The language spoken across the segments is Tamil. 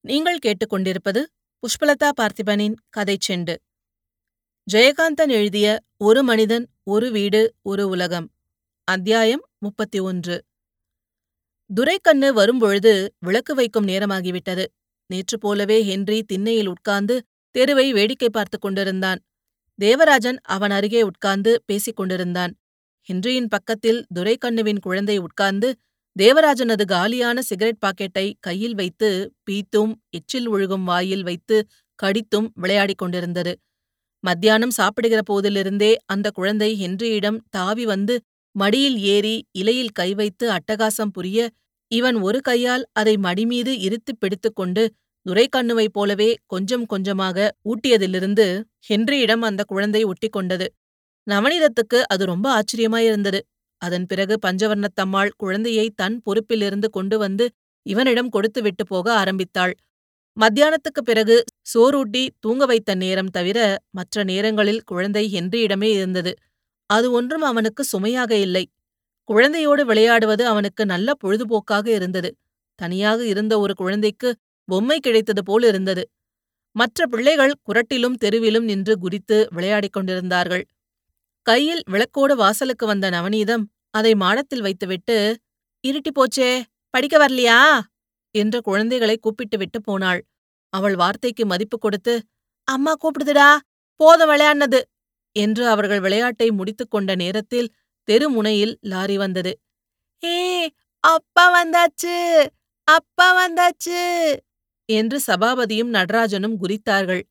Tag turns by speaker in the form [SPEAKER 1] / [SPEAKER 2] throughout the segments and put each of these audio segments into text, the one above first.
[SPEAKER 1] நீங்கள் கேட்டுக்கொண்டிருப்பது புஷ்பலதா பார்த்திபனின் கதைச் செண்டு. ஜெயகாந்தன் எழுதிய ஒரு மனிதன் ஒரு வீடு ஒரு உலகம் அத்தியாயம் முப்பத்தி ஒன்று துரைக்கண்ணு வரும்பொழுது விளக்கு வைக்கும் நேரமாகிவிட்டது. நேற்று போலவே ஹென்றி திண்ணையில் உட்கார்ந்து தெருவை வேடிக்கை பார்த்துக் கொண்டிருந்தான். தேவராஜன் அவன் அருகே உட்கார்ந்து பேசிக் கொண்டிருந்தான். ஹென்றியின் பக்கத்தில் துரைக்கண்ணுவின் குழந்தை உட்கார்ந்து தேவராஜனது காலியான சிகரெட் பாக்கெட்டை கையில் வைத்து பீத்தும் எச்சில் ஒழுகும் வாயில் வைத்து கடித்தும் விளையாடிக் கொண்டிருந்தது. மத்தியானம் சாப்பிடுகிற போதிலிருந்தே அந்த குழந்தை ஹென்ரியிடம் தாவி வந்து மடியில் ஏறி இலையில் கை வைத்து அட்டகாசம் புரிய இவன் ஒரு கையால் அதை மடிமீது இறுத்துப் பிடித்துக்கொண்டு துரைக்கண்ணுவைப் போலவே கொஞ்சம் கொஞ்சமாக ஊட்டியதிலிருந்து ஹென்ரியிடம் அந்த குழந்தை ஒட்டிக்கொண்டது நவநீதத்துக்கு அது ரொம்ப ஆச்சரியமாயிருந்தது. அதன் பிறகு பஞ்சவர்ணத்தம்மாள் குழந்தையை தன் பொறுப்பிலிருந்து கொண்டு வந்து இவனிடம் கொடுத்துவிட்டு போக ஆரம்பித்தாள். மத்தியானத்துக்குப் பிறகு சோறூட்டி தூங்க வைத்த நேரம் தவிர மற்ற நேரங்களில் குழந்தை ஹென்ரியிடமே இருந்தது. அது ஒன்றும் அவனுக்கு சுமையாக இல்லை. குழந்தையோடு விளையாடுவது அவனுக்கு நல்ல பொழுதுபோக்காக இருந்தது. தனியாக இருந்த ஒரு குழந்தைக்கு பொம்மை கிடைத்தது போல் இருந்தது. மற்ற பிள்ளைகள் குரட்டிலும் தெருவிலும் நின்று குதித்து விளையாடிக் கொண்டிருந்தார்கள். கையில் விளக்கோடு வாசலுக்கு வந்த நவநீதம் அதை மாடத்தில் வைத்துவிட்டு இருட்டி போச்சே படிக்க வரலையா? என்று குழந்தைகளை கூப்பிட்டுவிட்டு போனாள். அவள் வார்த்தைக்கு மதிப்பு கொடுத்து அம்மா கூப்பிடுதுடா போதும் விளையாடினது என்று அவர்கள் விளையாட்டை முடித்துக் கொண்ட நேரத்தில் தெருமுனையில் லாரி வந்தது. ஏ அப்பா வந்தாச்சு அப்பா வந்தாச்சு என்று சபாபதியும் நடராஜனும் குதித்தார்கள்.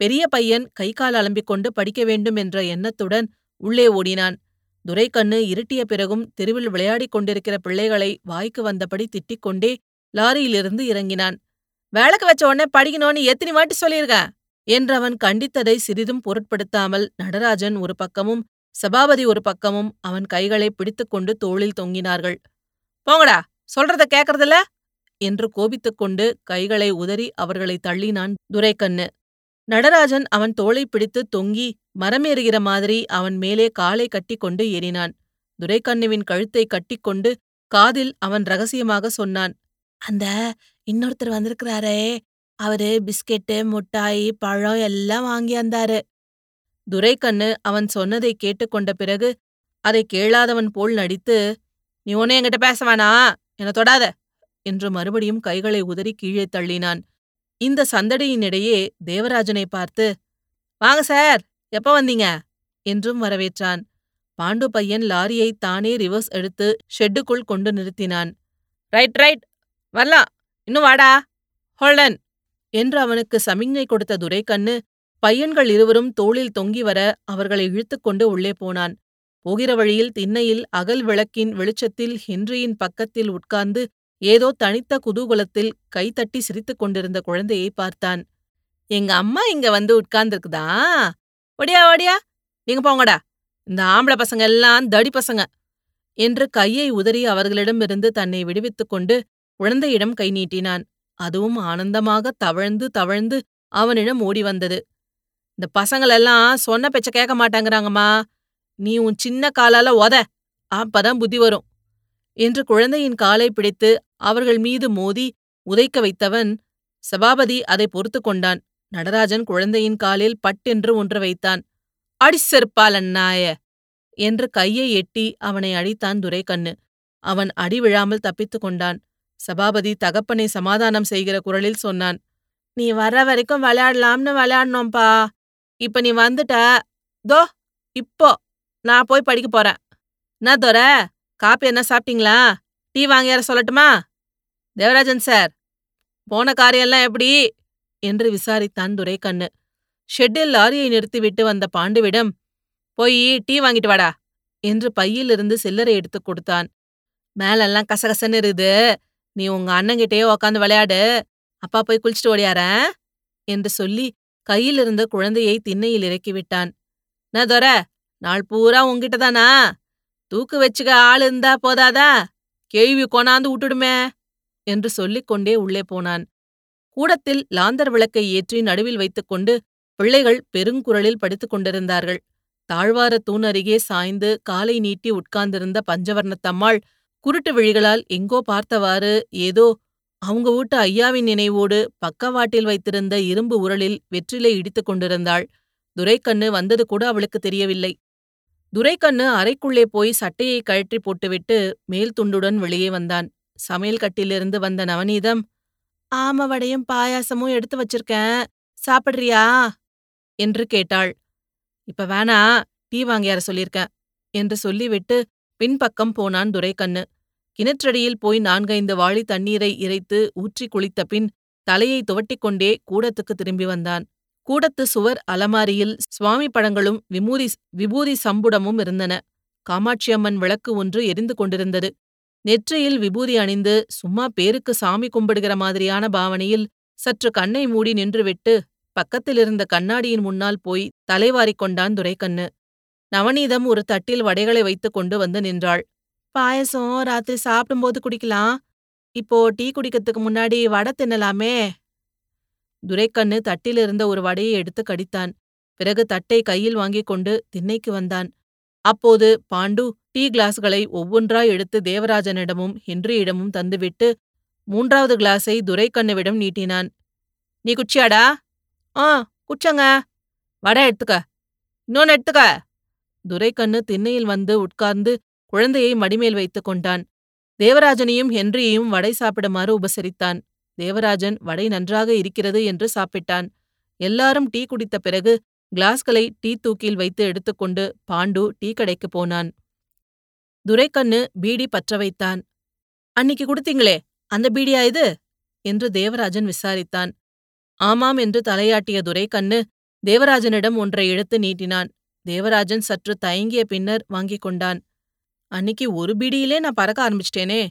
[SPEAKER 1] பெரிய பையன் கை கால் அலம்பிக் கொண்டு படிக்க வேண்டும் என்ற எண்ணத்துடன் உள்ளே ஓடினான். துரைக்கண்ணு இருட்டிய பிறகும் தெருவில் விளையாடிக் கொண்டிருக்கிற பிள்ளைகளை வாய்க்கு வந்தபடி திட்டிக் கொண்டே லாரியிலிருந்து இறங்கினான். வேலைக்கு வச்ச உடனே படிக்கணும்னு எத்தனை வாட்டி சொல்லியிருக்கேன் என்றவன் கண்டித்ததை சிறிதும் பொருட்படுத்தாமல் நடராஜன் ஒரு பக்கமும் சபாபதி ஒரு பக்கமும் அவன் கைகளை பிடித்துக்கொண்டு தோளில் தொங்கினார்கள். போங்கடா சொல்றத கேக்கறதில்ல? என்று கோபித்துக்கொண்டு கைகளை உதறி அவர்களை தள்ளினான் துரைக்கண்ணு. நடராஜன் அவன் தோளை பிடித்து தொங்கி மரமேறுகிற மாதிரி அவன் மேலே காலை கட்டிக்கொண்டு ஏறினான். துரைக்கண்ணுவின் கழுத்தை கட்டிக்கொண்டு காதில் அவன் ரகசியமாக சொன்னான் அந்த இன்னொருத்தர் வந்திருக்கிறாரே. அவரு பிஸ்கெட்டு முட்டாய் பழம் எல்லாம் வாங்கி வந்தாரு. துரைக்கண்ணு அவன் சொன்னதை கேட்டுக்கொண்ட பிறகு அதை கேளாதவன் போல் நடித்து நீ ஒன்னே என்கிட்ட பேச வேணா என்ன தொடாத. என்று மறுபடியும் கைகளை உதறி கீழே தள்ளினான். இந்த சந்தடியினிடையே தேவராஜனை பார்த்து வாங்க சார் எப்ப வந்தீங்க? என்றும் வரவேற்றான். பாண்டு பையன் லாரியை தானே ரிவர்ஸ் எடுத்து ஷெட்டுக்குள் கொண்டு நிறுத்தினான். ரைட் ரைட் வரலாம் இன்னும் வாடா ஹோல்டன் என்று அவனுக்கு சமிஞ்ஞை கொடுத்த துரைக்கண்ணு பையன்கள் இருவரும் தோளில் தொங்கி வர அவர்களை இழுத்துக்கொண்டு உள்ளே போனான். போகிற வழியில் திண்ணையில் அகல் விளக்கின் வெளிச்சத்தில் ஹென்ரியின் பக்கத்தில் உட்கார்ந்து ஏதோ தனித்த குதூகலத்தில் கைதட்டி சிரித்துக் கொண்டிருந்த குழந்தையை பார்த்தான். எங்க அம்மா இங்க வந்து உட்கார்ந்துருக்குதா? ஒடியா ஒடியா நீங்க போங்கடா. இந்த ஆம்பளை பசங்க எல்லாம் தடி பசங்க என்று கையை உதறி அவர்களிடமிருந்து தன்னை விடுவித்துக் கொண்டு குழந்தையிடம் கை நீட்டினான். அதுவும் ஆனந்தமாக தவழ்ந்து தவழ்ந்து அவனிடம் ஓடி வந்தது. இந்த பசங்களெல்லாம் சொன்ன பேச்ச கேட்க மாட்டாங்கிறாங்கம்மா. நீ உன் சின்ன காலால ஒத அப்பதான் புத்தி வரும். என்று குழந்தையின் காலை பிடித்து அவர்கள் மீது மோதி உதைக்க வைத்தவன் சபாபதி அதை பொறுத்து கொண்டான். நடராஜன் குழந்தையின் காலில் பட்டென்று ஒன்று வைத்தான். அடிசெருப்பாலன் நாய என்று கையை எட்டி அவனை அடித்தான் துரைக்கண்ணு. அவன் அடி விழாமல் தப்பித்துக் கொண்டான். சபாபதி தகப்பனை சமாதானம் செய்கிற குரலில் சொன்னான் நீ வர்ற வரைக்கும் விளையாடலாம்னு விளையாடணும்பா. இப்ப நீ வந்துட்ட. தோ இப்போ. நான் போய் படிக்க போறேன். நான் தோர? காப்பி என்ன சாப்பிட்டீங்களா? டீ வாங்கியார சொல்லட்டுமா? தேவராஜன் சார் போன காரியெல்லாம் எப்படி? என்று விசாரித்தான் துரைக்கண்ணு. ஷெட்டில் லாரியை நிறுத்திவிட்டு வந்த பாண்டுவிடம் போய் டீ வாங்கிட்டு வாடா என்று பையிலிருந்து சில்லறை எடுத்துக் கொடுத்தான். மேலெல்லாம் கசகசன்னு இருக்குது. நீ உங்க அண்ணங்கிட்டே உக்காந்து விளையாடு. அப்பா போய் குளிச்சுட்டு ஓடியாரன் என்று சொல்லி கையிலிருந்த குழந்தையை திண்ணையில் இறக்கிவிட்டான். நான் தொர நாள் பூரா உங்ககிட்ட தானா தூக்கு வச்சுக்க ஆள் இருந்தா போதாதா? கேள்வி கொணாந்து விட்டுடுமே! என்று சொல்லிக் கொண்டே உள்ளே போனான். கூடத்தில் லாந்தர் விளக்கை ஏற்றி நடுவில் வைத்துக்கொண்டு பிள்ளைகள் பெருங்குரலில் படித்துக் கொண்டிருந்தார்கள். தாழ்வார தூண் அருகே சாய்ந்து காலை நீட்டி உட்கார்ந்திருந்த பஞ்சவர்ணத்தம்மாள் குருட்டு விழிகளால் எங்கோ பார்த்தவாறு ஏதோ அவங்க வீட்டு ஐயாவின் நினைவோடு பக்கவாட்டில் வைத்திருந்த இரும்பு உரலில் வெற்றிலை இடித்துக் கொண்டிருந்தாள். துரைக்கண்ணு வந்தது கூட அவளுக்கு தெரியவில்லை. துரைக்கண்ணு அறைக்குள்ளே போய் சட்டையை கழற்றி போட்டுவிட்டு மேல் துண்டுடன் வெளியே வந்தான். சமையல் கட்டிலிருந்து வந்த நவநீதம் ஆம வடையும் பாயாசமும் எடுத்து வச்சிருக்கேன். சாப்பிடுறியா? என்று கேட்டாள். இப்ப வேணா டீ வாங்கியார சொல்லியிருக்கேன் என்று சொல்லிவிட்டு பின்பக்கம் போனான் துரைக்கண்ணு. கிணற்றடியில் போய் நான்கைந்து வாளி தண்ணீரை இறைத்து ஊற்றி குளித்த பின் தலையை துவட்டிக்கொண்டே கூடத்துக்கு திரும்பி வந்தான். கூடத்து சுவர் அலமாரியில் சுவாமி படங்களும் விமூதி விபூதி சம்புடமும் இருந்தன. காமாட்சியம்மன் விளக்கு ஒன்று எரிந்து கொண்டிருந்தது. நெற்றியில் விபூதி அணிந்து சும்மா பேருக்கு சாமி கும்பிடுகிற மாதிரியான பாவனையில் சற்று கண்ணை மூடி நின்றுவிட்டு பக்கத்திலிருந்த கண்ணாடியின் முன்னால் போய் தலைவாரிக் கொண்டான் துரைக்கண்ணு. நவநீதம் ஒரு தட்டில் வடைகளை வைத்துக் கொண்டு வந்து நின்றாள். பாயசம் ராத்திரி சாப்பிடும்போது குடிக்கலாம். இப்போ டீ குடிக்கிறதுக்கு முன்னாடி வடை தின்னலாமே. துரைக்கண்ணு தட்டிலிருந்த ஒரு வடையை எடுத்து கடித்தான். பிறகு தட்டை கையில் வாங்கிக் கொண்டு திண்ணைக்கு வந்தான். அப்போது பாண்டு டீ கிளாஸ்களை ஒவ்வொன்றாய் எடுத்து தேவராஜனிடமும் ஹென்ரியிடமும் தந்துவிட்டு மூன்றாவது கிளாஸை துரைக்கண்ணுவிடம் நீட்டினான். நீ குச்சியாடா ஆ குச்சங்க வடை எடுத்துக்க. இன்னொன்னு எடுத்துக்க. துரைக்கண்ணு திண்ணையில் வந்து உட்கார்ந்து குழந்தையை மடிமேல் வைத்துக் கொண்டான். தேவராஜனையும் ஹென்ரியையும் வடை சாப்பிடுமாறு உபசரித்தான். தேவராஜன் வடை நன்றாக இருக்கிறது என்று சாப்பிட்டான். எல்லாரும் டீ குடித்த பிறகு கிளாஸ்களை டீ தூக்கில் வைத்து எடுத்துக்கொண்டு பாண்டு டீ கடைக்கு போனான். துரைக்கண்ணு பீடி பற்ற வைத்தான். அன்னிக்கு கொடுத்தீங்களே அந்த பீடியா இது? என்று தேவராஜன் விசாரித்தான். ஆமாம் என்று தலையாட்டிய துரைக்கண்ணு தேவராஜனிடம் ஒன்றை இழுத்து நீட்டினான். தேவராஜன் சற்று தயங்கிய பின்னர் வாங்கிக் கொண்டான். அன்னிக்கு ஒரு பீடியிலே நான் பறக்க ஆரம்பிச்சிட்டேனே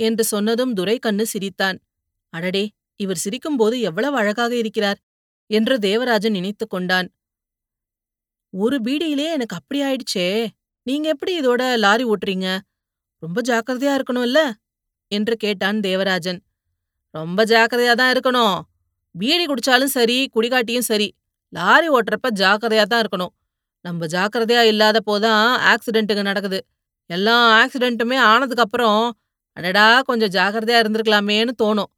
[SPEAKER 1] என்று சொன்னதும் துரைக்கண்ணு சிரித்தான். அடடே இவர் சிரிக்கும்போது எவ்வளவு அழகாக இருக்கிறார் என்று தேவராஜன் நினைத்துக் கொண்டான். ஒரு பீடியிலே எனக்கு அப்படி ஆயிடுச்சே நீங்க எப்படி இதோட லாரி ஓட்டுறீங்க? ரொம்ப ஜாக்கிரதையா இருக்கணும்ல? என்று கேட்டான் தேவராஜன். ரொம்ப ஜாக்கிரதையா தான் இருக்கணும். பீடி குடிச்சாலும் சரி குடிகாட்டியும் சரி லாரி ஓட்டுறப்ப ஜாக்கிரதையா தான் இருக்கணும். நம்ம ஜாக்கிரதையா இல்லாத போதான் ஆக்சிடென்ட்டுங்க நடக்குது. எல்லா ஆக்சிடென்ட்டுமே ஆனதுக்கு அப்புறம் அடடா கொஞ்சம் ஜாக்கிரதையா இருந்திருக்கலாமேன்னு தோணும்.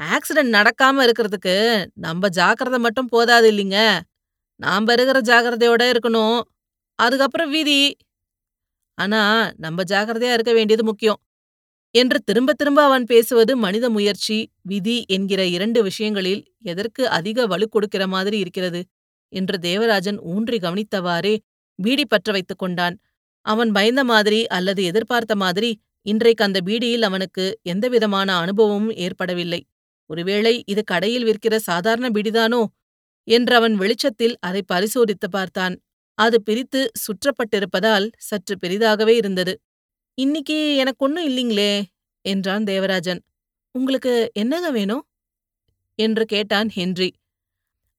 [SPEAKER 1] ஆக்சிடென்ட் நடக்காம இருக்கிறதுக்கு நம்ம ஜாக்கிரதை மட்டும் போதாது இல்லைங்க. நாம இருக்கிற ஜாக்கிரதையோட இருக்கணும். அதுக்கப்புறம் வீதி. ஆனா நம்ம ஜாக்கிரதையா இருக்க வேண்டியது முக்கியம். என்று திரும்ப திரும்ப அவன் பேசுவது மனித முயற்சி விதி என்கிற இரண்டு விஷயங்களில் எதற்கு அதிக வலு கொடுக்கிற மாதிரி இருக்கிறது என்று தேவராஜன் ஊன்றி கவனித்தவாறே பீடி பற்ற வைத்துக் கொண்டான். அவன் பயந்த மாதிரி அல்லது எதிர்பார்த்த மாதிரி இன்றைக்கு அந்த பீடியில் அவனுக்கு எந்தவிதமான அனுபவமும் ஏற்படவில்லை. ஒருவேளை இது கடையில் விற்கிற சாதாரண பிடிதானோ? என்று அவன் வெளிச்சத்தில் அதை பரிசோதித்து பார்த்தான். அது பிரித்து சுற்றப்பட்டிருப்பதால் சற்று பெரிதாகவே இருந்தது. இன்னிக்கு எனக்கு ஒன்னும் இல்லைங்களே என்றான் தேவராஜன். உங்களுக்கு என்னங்க வேணும்? என்று கேட்டான் ஹென்றி.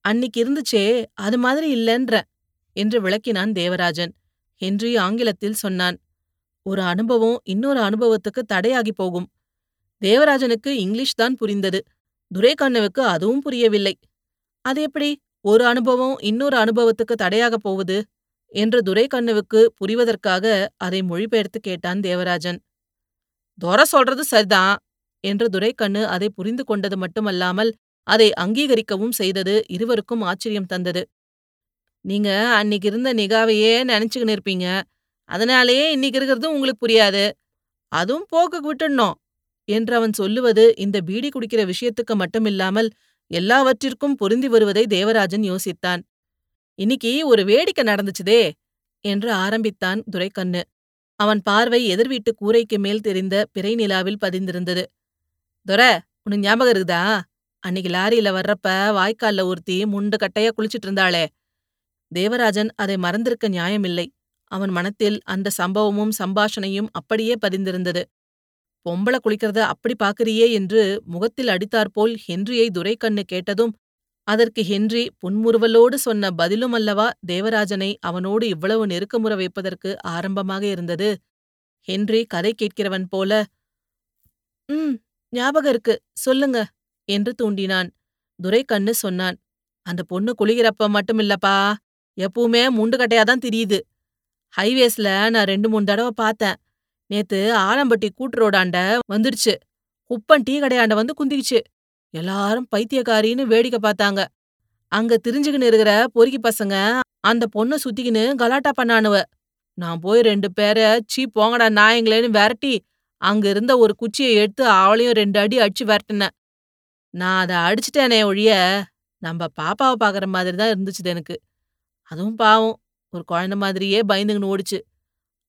[SPEAKER 1] அன்னிக்கு இருந்துச்சே அது மாதிரி இல்லன்ற என்று விளக்கினான் தேவராஜன். ஹென்றி ஆங்கிலத்தில் சொன்னான். ஒரு அனுபவம் இன்னொரு அனுபவத்துக்கு தடையாகி போகும். தேவராஜனுக்கு இங்கிலீஷ் தான் புரிந்தது. துரைக்கண்ணுவுக்கு அதுவும் புரியவில்லை. அது எப்படி? ஒரு அனுபவம் இன்னொரு அனுபவத்துக்கு தடையாகப் போவது? என்று துரைக்கண்ணுவுக்கு புரிவதற்காக அதை மொழிபெயர்த்து கேட்டான் தேவராஜன். தொர சொல்றது சரிதான் என்று துரைக்கண்ணு அதை புரிந்து கொண்டது மட்டுமல்லாமல் அதை அங்கீகரிக்கவும் செய்தது இருவருக்கும் ஆச்சரியம் தந்தது. நீங்க அன்னிக்கு இருந்த நிகாவையே நினைச்சுக்கின்னு இருப்பீங்க. அதனாலேயே இன்னைக்கு இருக்கிறது உங்களுக்கு புரியாது. அதுவும் போக்கு விட்டுடணும். என்று அவன் சொல்லுவது இந்த பீடி குடிக்கிற விஷயத்துக்கு மட்டுமில்லாமல் எல்லாவற்றிற்கும் பொருந்தி வருவதை தேவராஜன் யோசித்தான். இன்னைக்கு ஒரு வேடிக்கை நடந்துச்சுதே என்று ஆரம்பித்தான் துரைக்கண்ணு. அவன் பார்வை எதிர்வீட்டு கூரைக்கு மேல் தெரிந்த பிறை நிலாவில் பதிந்திருந்தது. துர உனக்கு ஞாபகம் இருக்குதா? அன்னைக்கு லாரியில வர்றப்ப வாய்க்கால்ல ஒருத்தி முண்டு கட்டையா குளிச்சிட்டு இருந்தாளே. தேவராஜன் அதை மறந்திருக்க நியாயமில்லை. அவன் மனத்தில் அந்த சம்பவமும் சம்பாஷணையும் அப்படியே பதிந்திருந்தது. பொம்பளை குளிக்கிறத அப்படி பாக்குறியே என்று முகத்தில் அடித்தாற்போல் ஹென்ரியை துரைக்கண்ணு கேட்டதும் அதற்கு ஹென்றி புன்முறுவலோடு சொன்ன பதிலும் அல்லவா தேவராஜனை அவனோடு இவ்வளவு நெருக்கமுற வைப்பதற்கு ஆரம்பமாக இருந்தது? ஹென்றி கதை கேட்கிறவன் போல ம் ஞாபகம் இருக்கு சொல்லுங்க என்று தூண்டினான். துரைக்கண்ணு சொன்னான் அந்த பொண்ணு குளிக்கிறப்ப மட்டுமில்லப்பா எப்பவுமே முண்டுகட்டையாதான் தெரியுது. ஹைவேஸ்ல நான் ரெண்டு மூணு தடவை பார்த்தேன். நேத்து ஆலம்பட்டி கூட்டுரோடாண்ட வந்துடுச்சு குப்பன் டீ கடையாண்ட வந்து குந்திக்குச்சு. எல்லாரும் பைத்தியக்காரின்னு வேடிக்கை பார்த்தாங்க. அங்க திரிஞ்சுக்கின்னு இருக்கிற பொறுக்கி பசங்க அந்த பொண்ணை சுத்திக்கின்னு கலாட்டா பண்ணானுவ. நான் போய் ரெண்டு பேரை சீ போங்கடா நாயங்களேன்னு விரட்டி அங்க இருந்த ஒரு குச்சியை எடுத்து அவளையும் ரெண்டு அடி அடிச்சு விரட்டினேன் நான் அதை அடிச்சிட்டேனே ஒழிய நம்ம பாப்பாவை பார்க்குற மாதிரி தான் இருந்துச்சு எனக்கு. அதுவும் பாவம் ஒரு குழந்தை மாதிரியே பயந்துகின்னு ஓடிச்சு.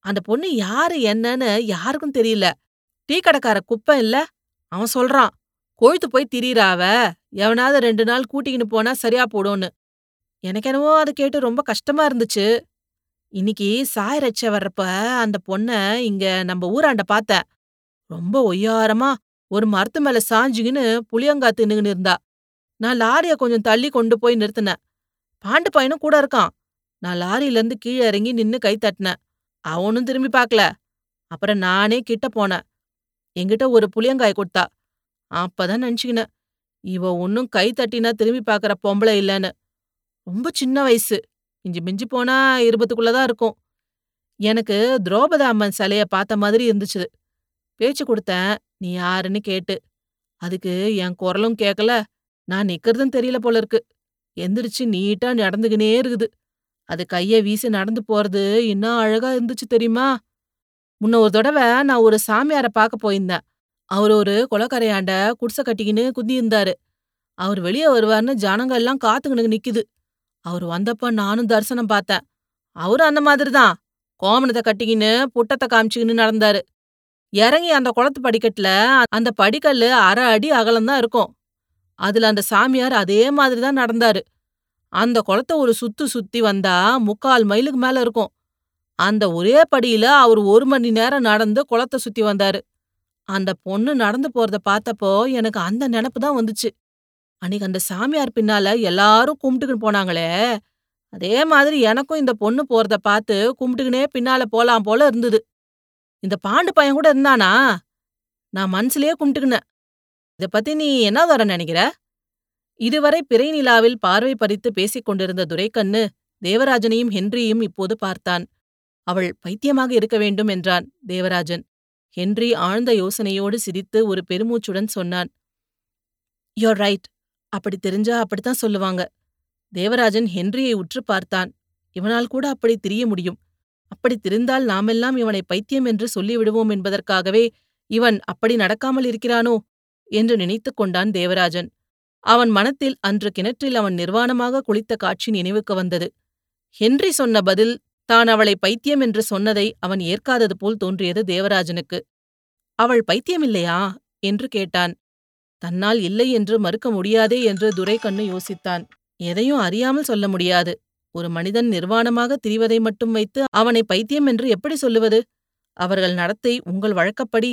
[SPEAKER 1] அந்த பொண்ணு யாரு என்னன்னு யாருக்கும் தெரியல. டீ கடைக்கார குப்பம் இல்ல? அவன் சொல்றான் கொழுத்து போய் திரியிறா அவ. எவனாவது ரெண்டு நாள் கூட்டிக்கின்னு போனா சரியா போடும்னு. எனக்கெனவோ என்னவோ அதை கேட்டு ரொம்ப கஷ்டமா இருந்துச்சு. இன்னைக்கு சாயரட்ச வர்றப்ப அந்த பொண்ண இங்க நம்ம ஊராண்ட பார்த்தேன். ரொம்ப ஒய்யாரமா ஒரு மரத்து மேல சாஞ்சுகின்னு புளியங்கா தின்னுகின்னு இருந்தா. நான் லாரிய கொஞ்சம் தள்ளி கொண்டு போய் நிறுத்தினேன். பாண்டு பையனும் கூட இருக்கான். நான் லாரியில இருந்து கீழே இறங்கி நின்னு கை தட்டினேன். அவனும் திரும்பி பார்க்கல. அப்புறம் நானே கிட்ட போனேன். என்கிட்ட ஒரு புளியங்காய் கொடுத்தா. அப்பதான் நினச்சிக்கினேன் இவ ஒன்னும் கை தட்டினா திரும்பி பார்க்கற பொம்பளை இல்லைன்னு. ரொம்ப சின்ன வயசு. இஞ்சி மிஞ்சி போனா இருபத்துக்குள்ளதான் இருக்கும். எனக்கு திரௌபதி அம்மன் சிலைய பார்த்த மாதிரி இருந்துச்சு. பேச்சு கொடுத்தேன் நீ யாருன்னு கேட்டு. அதுக்கு என் குரலும் கேட்கல நான் நிக்கிறதும் தெரியல போல இருக்கு. எந்திரிச்சு நீட்டா நடந்துகினே இருக்குது. அது கைய வீசி நடந்து போறது இன்னும் அழகா இருந்துச்சு தெரியுமா? முன்ன ஒரு தடவை நான் ஒரு சாமியார பார்க்க போயிருந்தேன். அவர் ஒரு குளக்கரையாண்ட குடிசை கட்டிக்கின்னு குந்தி இருந்தாரு. அவர் வெளியே வருவார்னு ஜனங்க எல்லாம் காத்துக்கிட்டு நிக்குது. அவர் வந்தப்ப நானும் தரிசனம் பார்த்தேன். அவரும் அந்த மாதிரி தான் கோமணத்தை கட்டிக்கின்னு புட்டத்தை காமிச்சுக்கின்னு நடந்தாரு. இறங்கி அந்த குளத்து படிக்கட்டுல அந்த படிக்கல்லு அரை அடி அகலம்தான் இருக்கும். அதுல அந்த சாமியார் அதே மாதிரி தான் நடந்தாரு. அந்த குளத்தை ஒரு சுத்து சுத்தி வந்தா முக்கால் மைலுக்கு மேல இருக்கும். அந்த ஒரே படியில அவர் ஒரு மணி நேரம் நடந்து குளத்தை சுத்தி வந்தாரு. அந்த பொண்ணு நடந்து போறத பார்த்தப்போ எனக்கு அந்த நினப்பு தான் வந்துச்சு. அன்னைக்கு அந்த சாமியார் பின்னால எல்லாரும் கும்பிட்டுக்கின்னு போனாங்களே. அதே மாதிரி எனக்கும் இந்த பொண்ணு போறத பார்த்து கும்பிட்டுக்கினே பின்னால போலாம் போல இருந்தது. இந்த பாண்டு பையன் கூட இருந்தானா? நான் மனசுலயே கும்பிட்டுக்கினேன். இத பத்தி நீ என்ன வர நினைக்கிற? இதுவரை பிறை நிலாவில் பார்வை பறித்து பேசிக் கொண்டிருந்த துரைக்கண்ணு தேவராஜனையும் ஹென்ரியும் இப்போது பார்த்தான். அவள் பைத்தியமாக இருக்க வேண்டும் என்றான் தேவராஜன். ஹென்றி ஆழ்ந்த யோசனையோடு சிரித்து ஒரு பெருமூச்சுடன் சொன்னான் யோர் ரைட் அப்படி தெரிஞ்சா அப்படித்தான் சொல்லுவாங்க. தேவராஜன் ஹென்ரியை உற்று பார்த்தான். இவனால் கூட அப்படி திரிய முடியும். அப்படி திரிந்தால் நாமெல்லாம் இவனை பைத்தியம் என்று சொல்லிவிடுவோம் என்பதற்காகவே இவன் அப்படி நடக்காமல் இருக்கிறானோ? என்று நினைத்துக் கொண்டான் தேவராஜன். அவன் மனத்தில் அன்று கிணற்றில் அவன் நிர்வாணமாக குளித்த காட்சி நினைவுக்கு வந்தது. ஹென்றி சொன்ன பதில் தான் அவளை பைத்தியம் என்று சொன்னதை அவன் ஏற்காதது போல் தோன்றியது தேவராஜனுக்கு. அவள் பைத்தியமில்லையா? என்று கேட்டான். தன்னால் இல்லை என்று மறுக்க முடியாதே என்று துரைக்கண்ணு யோசித்தான். எதையும் அறியாமல் சொல்ல முடியாது. ஒரு மனிதன் நிர்வாணமாக திரிவதை மட்டும் வைத்து அவனை பைத்தியம் என்று எப்படி சொல்லுவது? அவர்கள் நடத்தை உங்கள் வழக்கப்படி.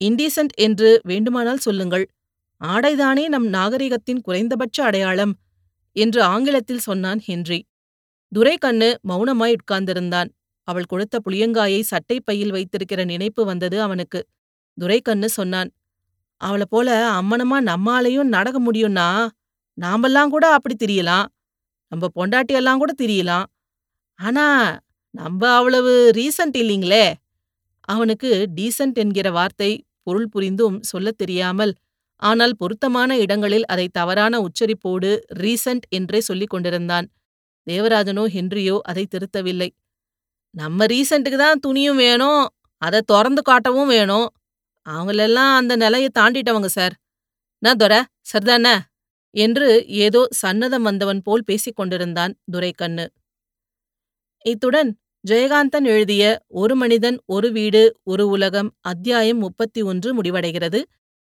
[SPEAKER 1] இண்டீசென்ட் என்று வேண்டுமானால் சொல்லுங்கள். ஆடைதானே நம் நாகரிகத்தின் குறைந்தபட்ச அடையாளம்? என்று ஆங்கிலத்தில் சொன்னான் ஹென்றி. துரைக்கண்ணு மௌனமாய் உட்கார்ந்திருந்தான். அவள் கொடுத்த புளியங்காயை சட்டை பையில் வைத்திருக்கிற நினைப்பு வந்தது அவனுக்கு. துரைக்கண்ணு சொன்னான் அவளை போல அம்மனமா நம்மாலையும் நடக்க முடியும்னா நாமெல்லாம் கூட அப்படி திரியலாம். நம்ம பொண்டாட்டியெல்லாம் கூட திரியலாம். ஆனா நம்ம அவ்வளவு ரீசன்ட் இல்லைங்களே? அவனுக்கு டீசன்ட் என்கிற வார்த்தை பொருள் புரிந்தும் சொல்லத் தெரியாமல் ஆனால் பொருத்தமான இடங்களில் அதை தவறான உச்சரிப்போடு ரீசன்ட் என்றே சொல்லிக் கொண்டிருந்தான். தேவராஜனோ ஹென்ரியோ அதை திருத்தவில்லை. நம்ம ரீசண்ட்டுக்கு தான் துணியும் வேணும் அதை திறந்து காட்டவும் வேணும். அவங்களெல்லாம் அந்த நிலையை தாண்டிட்டவங்க சார். நான் துரை சரிதானே? என்று ஏதோ சன்னதம் வந்தவன் போல் பேசிக் கொண்டிருந்தான் துரைக்கண்ணு. இத்துடன் ஜெயகாந்தன் எழுதிய ஒரு மனிதன் ஒரு வீடு ஒரு உலகம் அத்தியாயம் முப்பத்தி ஒன்று முடிவடைகிறது.